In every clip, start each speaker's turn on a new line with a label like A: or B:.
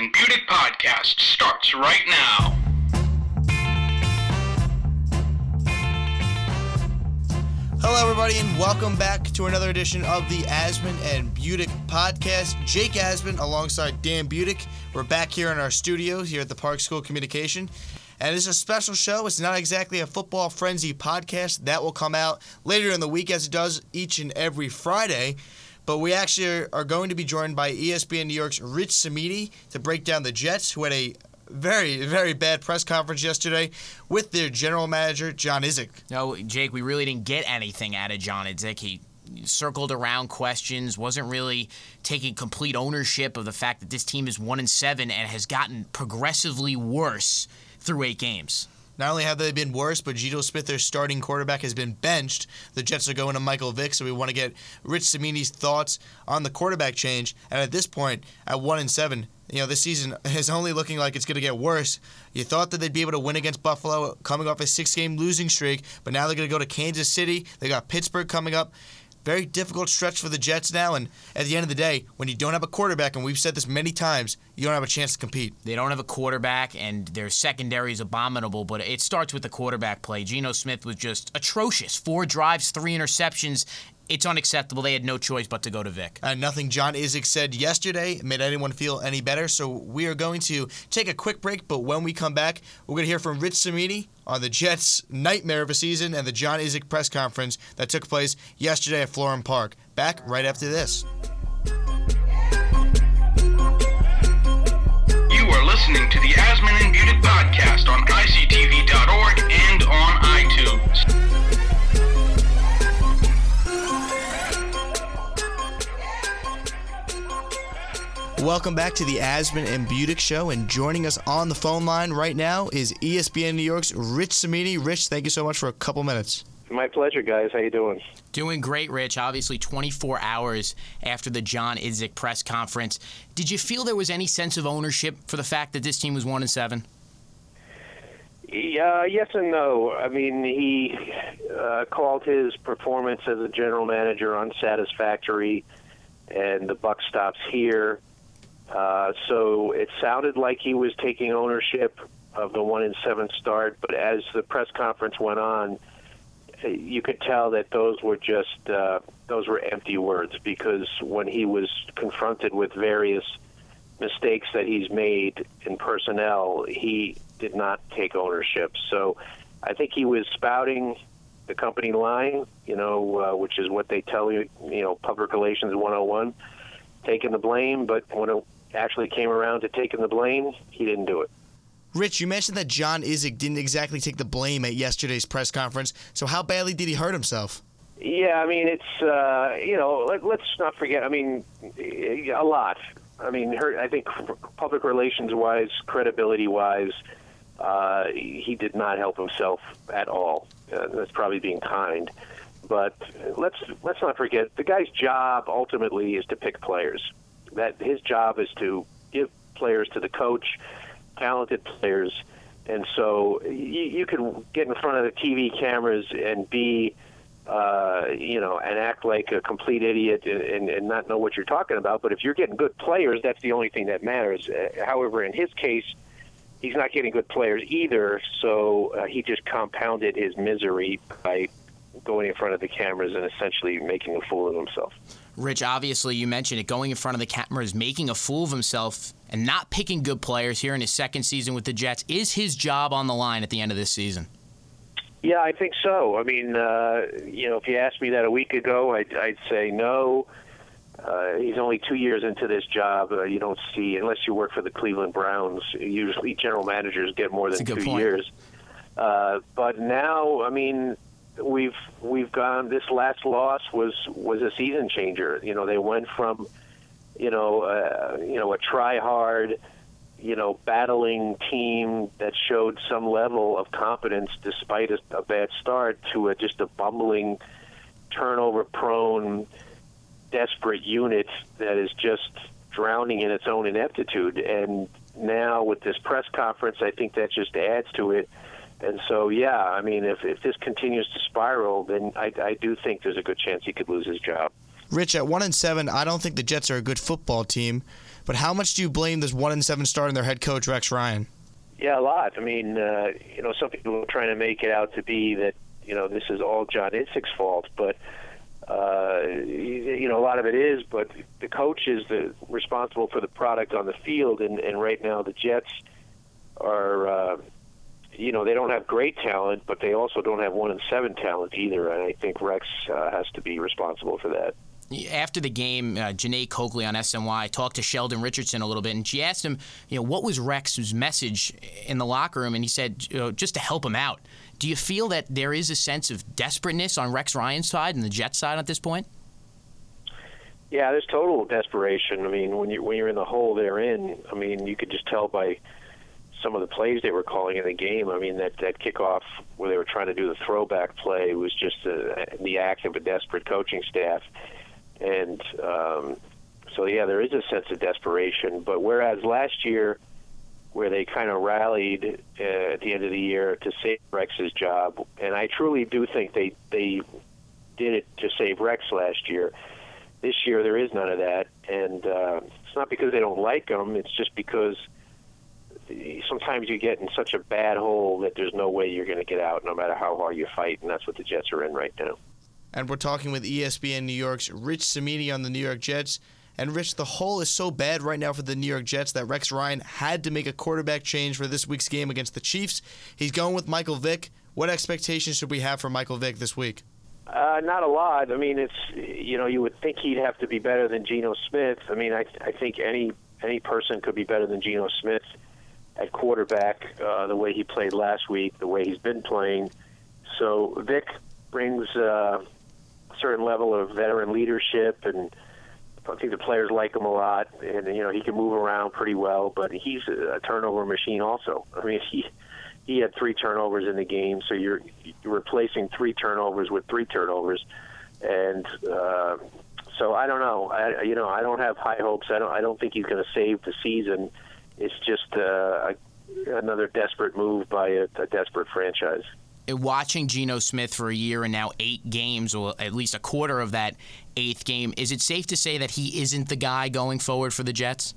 A: and Budick podcast starts right now.
B: Hello, everybody, and welcome back to another edition of the Asman and Budick podcast. Jake Asman alongside Dan Budick. We're back here in our studio here at the Park School Communication. And it's a special show. It's not exactly a football frenzy podcast. That will come out later in the week as it does each and every Friday. But we actually are going to be joined by ESPN New York's Rich Cimini to break down the Jets, who had a very, very bad press conference yesterday with their general manager, John Idzik.
C: No, Jake, we really didn't get anything out of John Idzik. He circled around questions, wasn't really taking complete ownership of the fact that this team is one and seven and has gotten progressively worse through eight games.
B: Not only have they been worse, but Geno Smith, their starting quarterback, has been benched. The Jets are going to Michael Vick, so we want to get Rich Cimini's thoughts on the quarterback change. And at this point, at one and seven, you know, this season is only looking like it's going to get worse. You thought that they'd be able to win against Buffalo, coming off a six-game losing streak, but now they're going to go to Kansas City. They got Pittsburgh coming up. Very difficult stretch for the Jets now, and at the end of the day, when you don't have a quarterback, and we've said this many times, you don't have a chance to compete.
C: They don't have a quarterback, and their secondary is abominable, but it starts with the quarterback play. Geno Smith was just atrocious. Four drives, three interceptions. It's unacceptable. They had no choice but to go to Vick.
B: Uh, nothing John Idzik said yesterday made anyone feel any better. So we are going to take a quick break, but when we come back, we're going to hear from Rich Cimini on the Jets' nightmare of a season and the John Idzik press conference that took place yesterday at Florham Park. Back right after this.
A: You are listening to the Asman and Budick podcast on ICTV.org and on iTunes.
B: Welcome back to the Asman and Budick Show, and joining us on the phone line right now is ESPN New York's Rich Cimini. Rich, thank you so much for a couple minutes.
D: My pleasure, guys. How you doing?
C: Doing great, Rich. Obviously, 24 hours after the John Idzik press conference. Did you feel there was any sense of ownership for the fact that this team was one and seven?
D: Yeah, yes and no. I mean, he uh, called his performance as a general manager unsatisfactory, and the buck stops here. Uh, so it sounded like he was taking ownership of the one and seven start, but as the press conference went on, you could tell that those were just uh, those were empty words because when he was confronted with various mistakes that he's made in personnel, he did not take ownership. So I think he was spouting the company line, you know, uh, which is what they tell you, you know, public relations 101, taking the blame, but when it actually came around to taking the blame, he didn't do it.
B: Rich, you mentioned that John Idzik didn't exactly take the blame at yesterday's press conference. So how badly did he hurt himself?
D: Yeah, I mean, it's uh, you know, let, let's not forget. I mean, a lot. I mean, her, I think public relations wise, credibility wise, uh, he did not help himself at all. Uh, that's probably being kind, but let's let's not forget the guy's job ultimately is to pick players. That his job is to give players to the coach, talented players, and so you, you could get in front of the TV cameras and be uh, you know, and act like a complete idiot and, and, and not know what you're talking about. But if you're getting good players, that's the only thing that matters. Uh, however, in his case, he's not getting good players either, so uh, he just compounded his misery by going in front of the cameras and essentially making a fool of himself.
C: Rich, obviously, you mentioned it going in front of the cameras, making a fool of himself, and not picking good players here in his second season with the Jets. Is his job on the line at the end of this season?
D: Yeah, I think so. I mean, uh, you know, if you asked me that a week ago, I'd, I'd say no. Uh, he's only two years into this job. Uh, you don't see, unless you work for the Cleveland Browns, usually general managers get more than
C: That's good
D: two
C: point.
D: years. Uh, but now, I mean, we've we've gone. This last loss was was a season changer. You know, they went from, you know, uh, you know, a try hard, you know, battling team that showed some level of competence despite a, a bad start to a, just a bumbling, turnover prone, desperate unit that is just drowning in its own ineptitude. And now with this press conference, I think that just adds to it. And so, yeah, I mean, if, if this continues to spiral, then I, I do think there's a good chance he could lose his job.
B: Rich, at one and seven, I don't think the Jets are a good football team. but how much do you blame this one and seven start in their head coach Rex Ryan?
D: Yeah, a lot. I mean, uh, you know, some people are trying to make it out to be that you know this is all John Idzik's fault, but uh, you know a lot of it is. But the coach is the responsible for the product on the field, and, and right now the Jets are. Uh, you know they don't have great talent, but they also don't have one in seven talent either. And I think Rex uh, has to be responsible for that.
C: After the game, uh, Janae Coakley on SNY talked to Sheldon Richardson a little bit, and she asked him, you know, what was Rex's message in the locker room, and he said, you know, just to help him out. Do you feel that there is a sense of desperateness on Rex Ryan's side and the Jets side at this point?
D: Yeah, there's total desperation. I mean, when you when you're in the hole they're in, I mean, you could just tell by some of the plays they were calling in the game. I mean, that that kickoff where they were trying to do the throwback play was just a, the act of a desperate coaching staff, and um, so yeah, there is a sense of desperation. But whereas last year, where they kind of rallied uh, at the end of the year to save Rex's job, and I truly do think they they did it to save Rex last year. This year there is none of that, and uh, it's not because they don't like him. It's just because sometimes you get in such a bad hole that there's no way you're going to get out, no matter how hard you fight, and that's what the Jets are in right now.
B: And we're talking with ESPN New York's Rich Cimini on the New York Jets. And Rich, the hole is so bad right now for the New York Jets that Rex Ryan had to make a quarterback change for this week's game against the Chiefs. He's going with Michael Vick. What expectations should we have for Michael Vick this week?
D: Uh, not a lot. I mean, it's you know you would think he'd have to be better than Geno Smith. I mean, I I think any any person could be better than Geno Smith at quarterback, uh, the way he played last week, the way he's been playing. So Vick brings uh, a certain level of veteran leadership, and I think the players like him a lot. And you know he can move around pretty well, but he's a turnover machine also. I mean he he had three turnovers in the game, so you're, you're replacing three turnovers with three turnovers, and uh, so I don't know. I you know I don't have high hopes. I don't I don't think he's going to save the season it's just uh, a, another desperate move by a, a desperate franchise.
C: Watching Geno Smith for a year and now eight games, or at least a quarter of that eighth game, is it safe to say that he isn't the guy going forward for the Jets?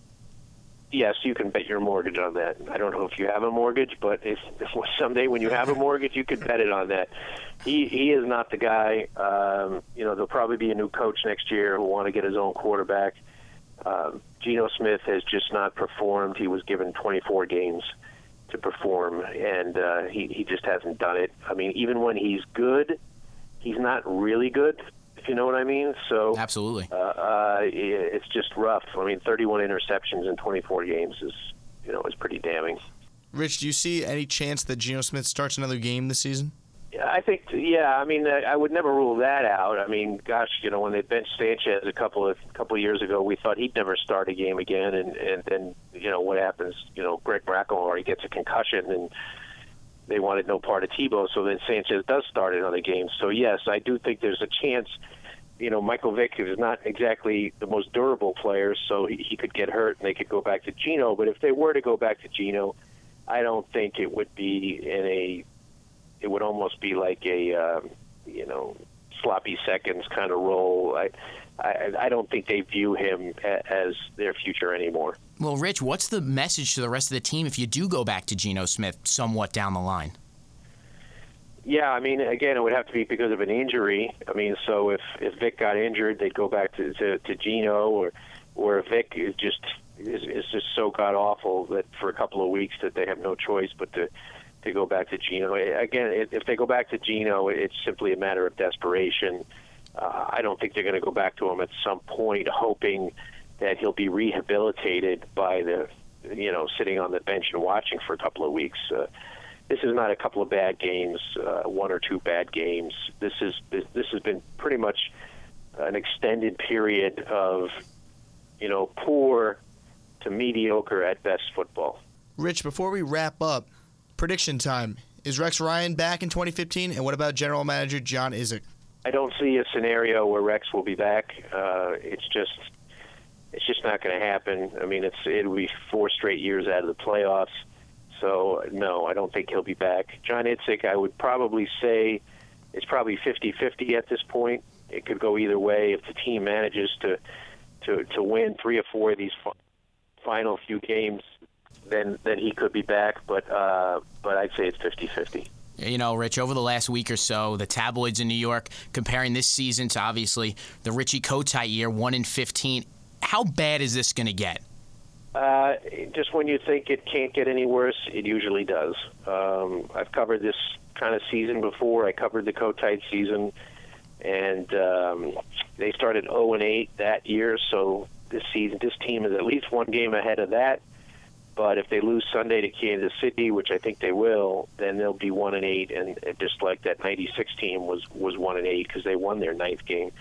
D: Yes, you can bet your mortgage on that. I don't know if you have a mortgage, but if, if someday when you have a mortgage, you could bet it on that. He he is not the guy. Um, you know, there'll probably be a new coach next year who will want to get his own quarterback. Um, Geno Smith has just not performed. He was given 24 games to perform, and uh, he he just hasn't done it. I mean, even when he's good, he's not really good. If you know what I mean. So
C: absolutely,
D: uh, uh, it's just rough. I mean, 31 interceptions in 24 games is you know is pretty damning.
B: Rich, do you see any chance that Geno Smith starts another game this season?
D: I think, yeah. I mean, I would never rule that out. I mean, gosh, you know, when they benched Sanchez a couple of couple of years ago, we thought he'd never start a game again, and and then you know what happens? You know, Greg he gets a concussion, and they wanted no part of Tebow. So then Sanchez does start another game. So yes, I do think there's a chance. You know, Michael Vick is not exactly the most durable player, so he, he could get hurt, and they could go back to Geno. But if they were to go back to Geno, I don't think it would be in a it would almost be like a uh, you know sloppy seconds kind of role. I, I I don't think they view him as their future anymore.
C: Well, Rich, what's the message to the rest of the team if you do go back to Geno Smith somewhat down the line?
D: Yeah, I mean, again, it would have to be because of an injury. I mean, so if if Vick got injured, they'd go back to to, to Geno, or or if Vick is just is, is just so god awful that for a couple of weeks that they have no choice but to to go back to Geno. Again, if they go back to Geno, it's simply a matter of desperation. Uh, I don't think they're going to go back to him at some point, hoping that he'll be rehabilitated by the, you know, sitting on the bench and watching for a couple of weeks. Uh, this is not a couple of bad games, uh, one or two bad games. This is this, this has been pretty much an extended period of, you know, poor to mediocre at best football.
B: Rich, before we wrap up, prediction time. Is Rex Ryan back in 2015? And what about general manager John Idzik?
D: I don't see a scenario where Rex will be back. Uh, it's just it's just not going to happen. I mean, it's it'll be four straight years out of the playoffs. So no, I don't think he'll be back. John Idzik, I would probably say, it's probably 50-50 at this point. It could go either way if the team manages to to to win three or four of these final few games, then then he could be back. But uh, but I'd say it's 50-50.
C: You know, Rich, over the last week or so, the tabloids in New York comparing this season to obviously the Richie Kotite year, 1 in 15. How bad is this going to get?
D: Uh, just when you think it can't get any worse, it usually does. Um, I've covered this kind of season before. I covered the Kotite season, and um, they started 0 and 8 that year. So this season, this team is at least one game ahead of that. But if they lose Sunday to Kansas City, which I think they will, then they'll be one and eight, and just like that '96 team was was one and eight because they won their ninth game.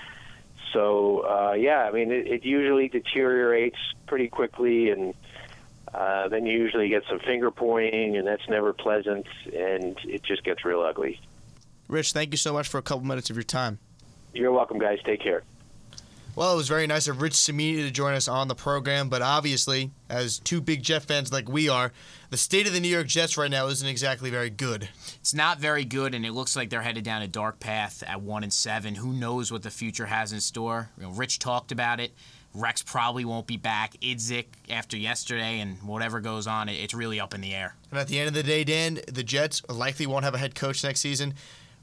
D: So uh, yeah, I mean, it, it usually deteriorates pretty quickly, and uh, then you usually get some finger pointing, and that's never pleasant, and it just gets real ugly.
B: Rich, thank you so much for a couple minutes of your time.
D: You're welcome, guys. Take care.
B: Well, it was very nice of Rich Cimini to join us on the program, but obviously, as two big Jet fans like we are, the state of the New York Jets right now isn't exactly very good.
C: It's not very good, and it looks like they're headed down a dark path at one and seven. Who knows what the future has in store? You know, Rich talked about it. Rex probably won't be back. Idzik after yesterday, and whatever goes on, it's really up in the air.
B: And at the end of the day, Dan, the Jets likely won't have a head coach next season.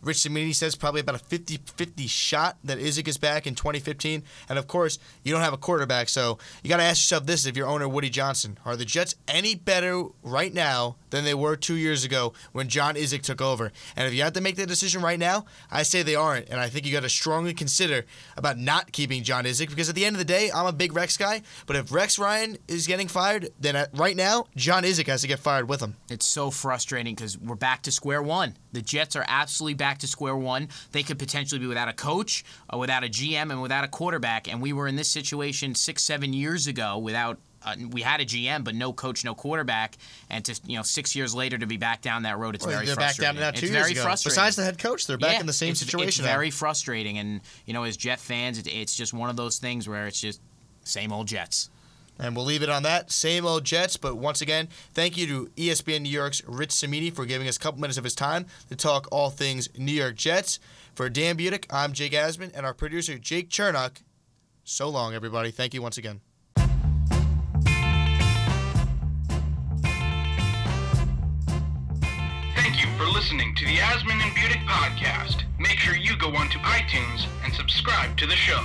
B: Rich Cimini says probably about a 50 50 shot that Idzik is back in 2015. And of course, you don't have a quarterback, so you got to ask yourself this if you're owner Woody Johnson. Are the Jets any better right now than they were two years ago when John Idzik took over? And if you have to make that decision right now, I say they aren't. And I think you got to strongly consider about not keeping John Idzik because at the end of the day, I'm a big Rex guy. But if Rex Ryan is getting fired, then right now, John Idzik has to get fired with him.
C: It's so frustrating because we're back to square one. The Jets are absolutely back to square one. They could potentially be without a coach, or without a GM, and without a quarterback. And we were in this situation six, seven years ago without. Uh, we had a GM, but no coach, no quarterback, and to you know six years later to be back down that road, it's
B: Well,
C: very
B: they're back
C: frustrating.
B: down to that two
C: it's
B: years
C: very
B: ago.
C: frustrating.
B: Besides the head coach, they're back
C: Yeah,
B: in the same
C: it's,
B: situation.
C: It's
B: now.
C: very frustrating, and you know, as Jet fans, it, it's just one of those things where it's just same old Jets.
B: And we'll leave it on that. Same old Jets, but once again, thank you to ESPN New York's Rich Cimini for giving us a couple minutes of his time to talk all things New York Jets. For Dan Budick, I'm Jake Asman, and our producer, Jake Chernock. So long, everybody. Thank you once again.
A: Thank you for listening to the Asman and Budick podcast. Make sure you go onto iTunes and subscribe to the show.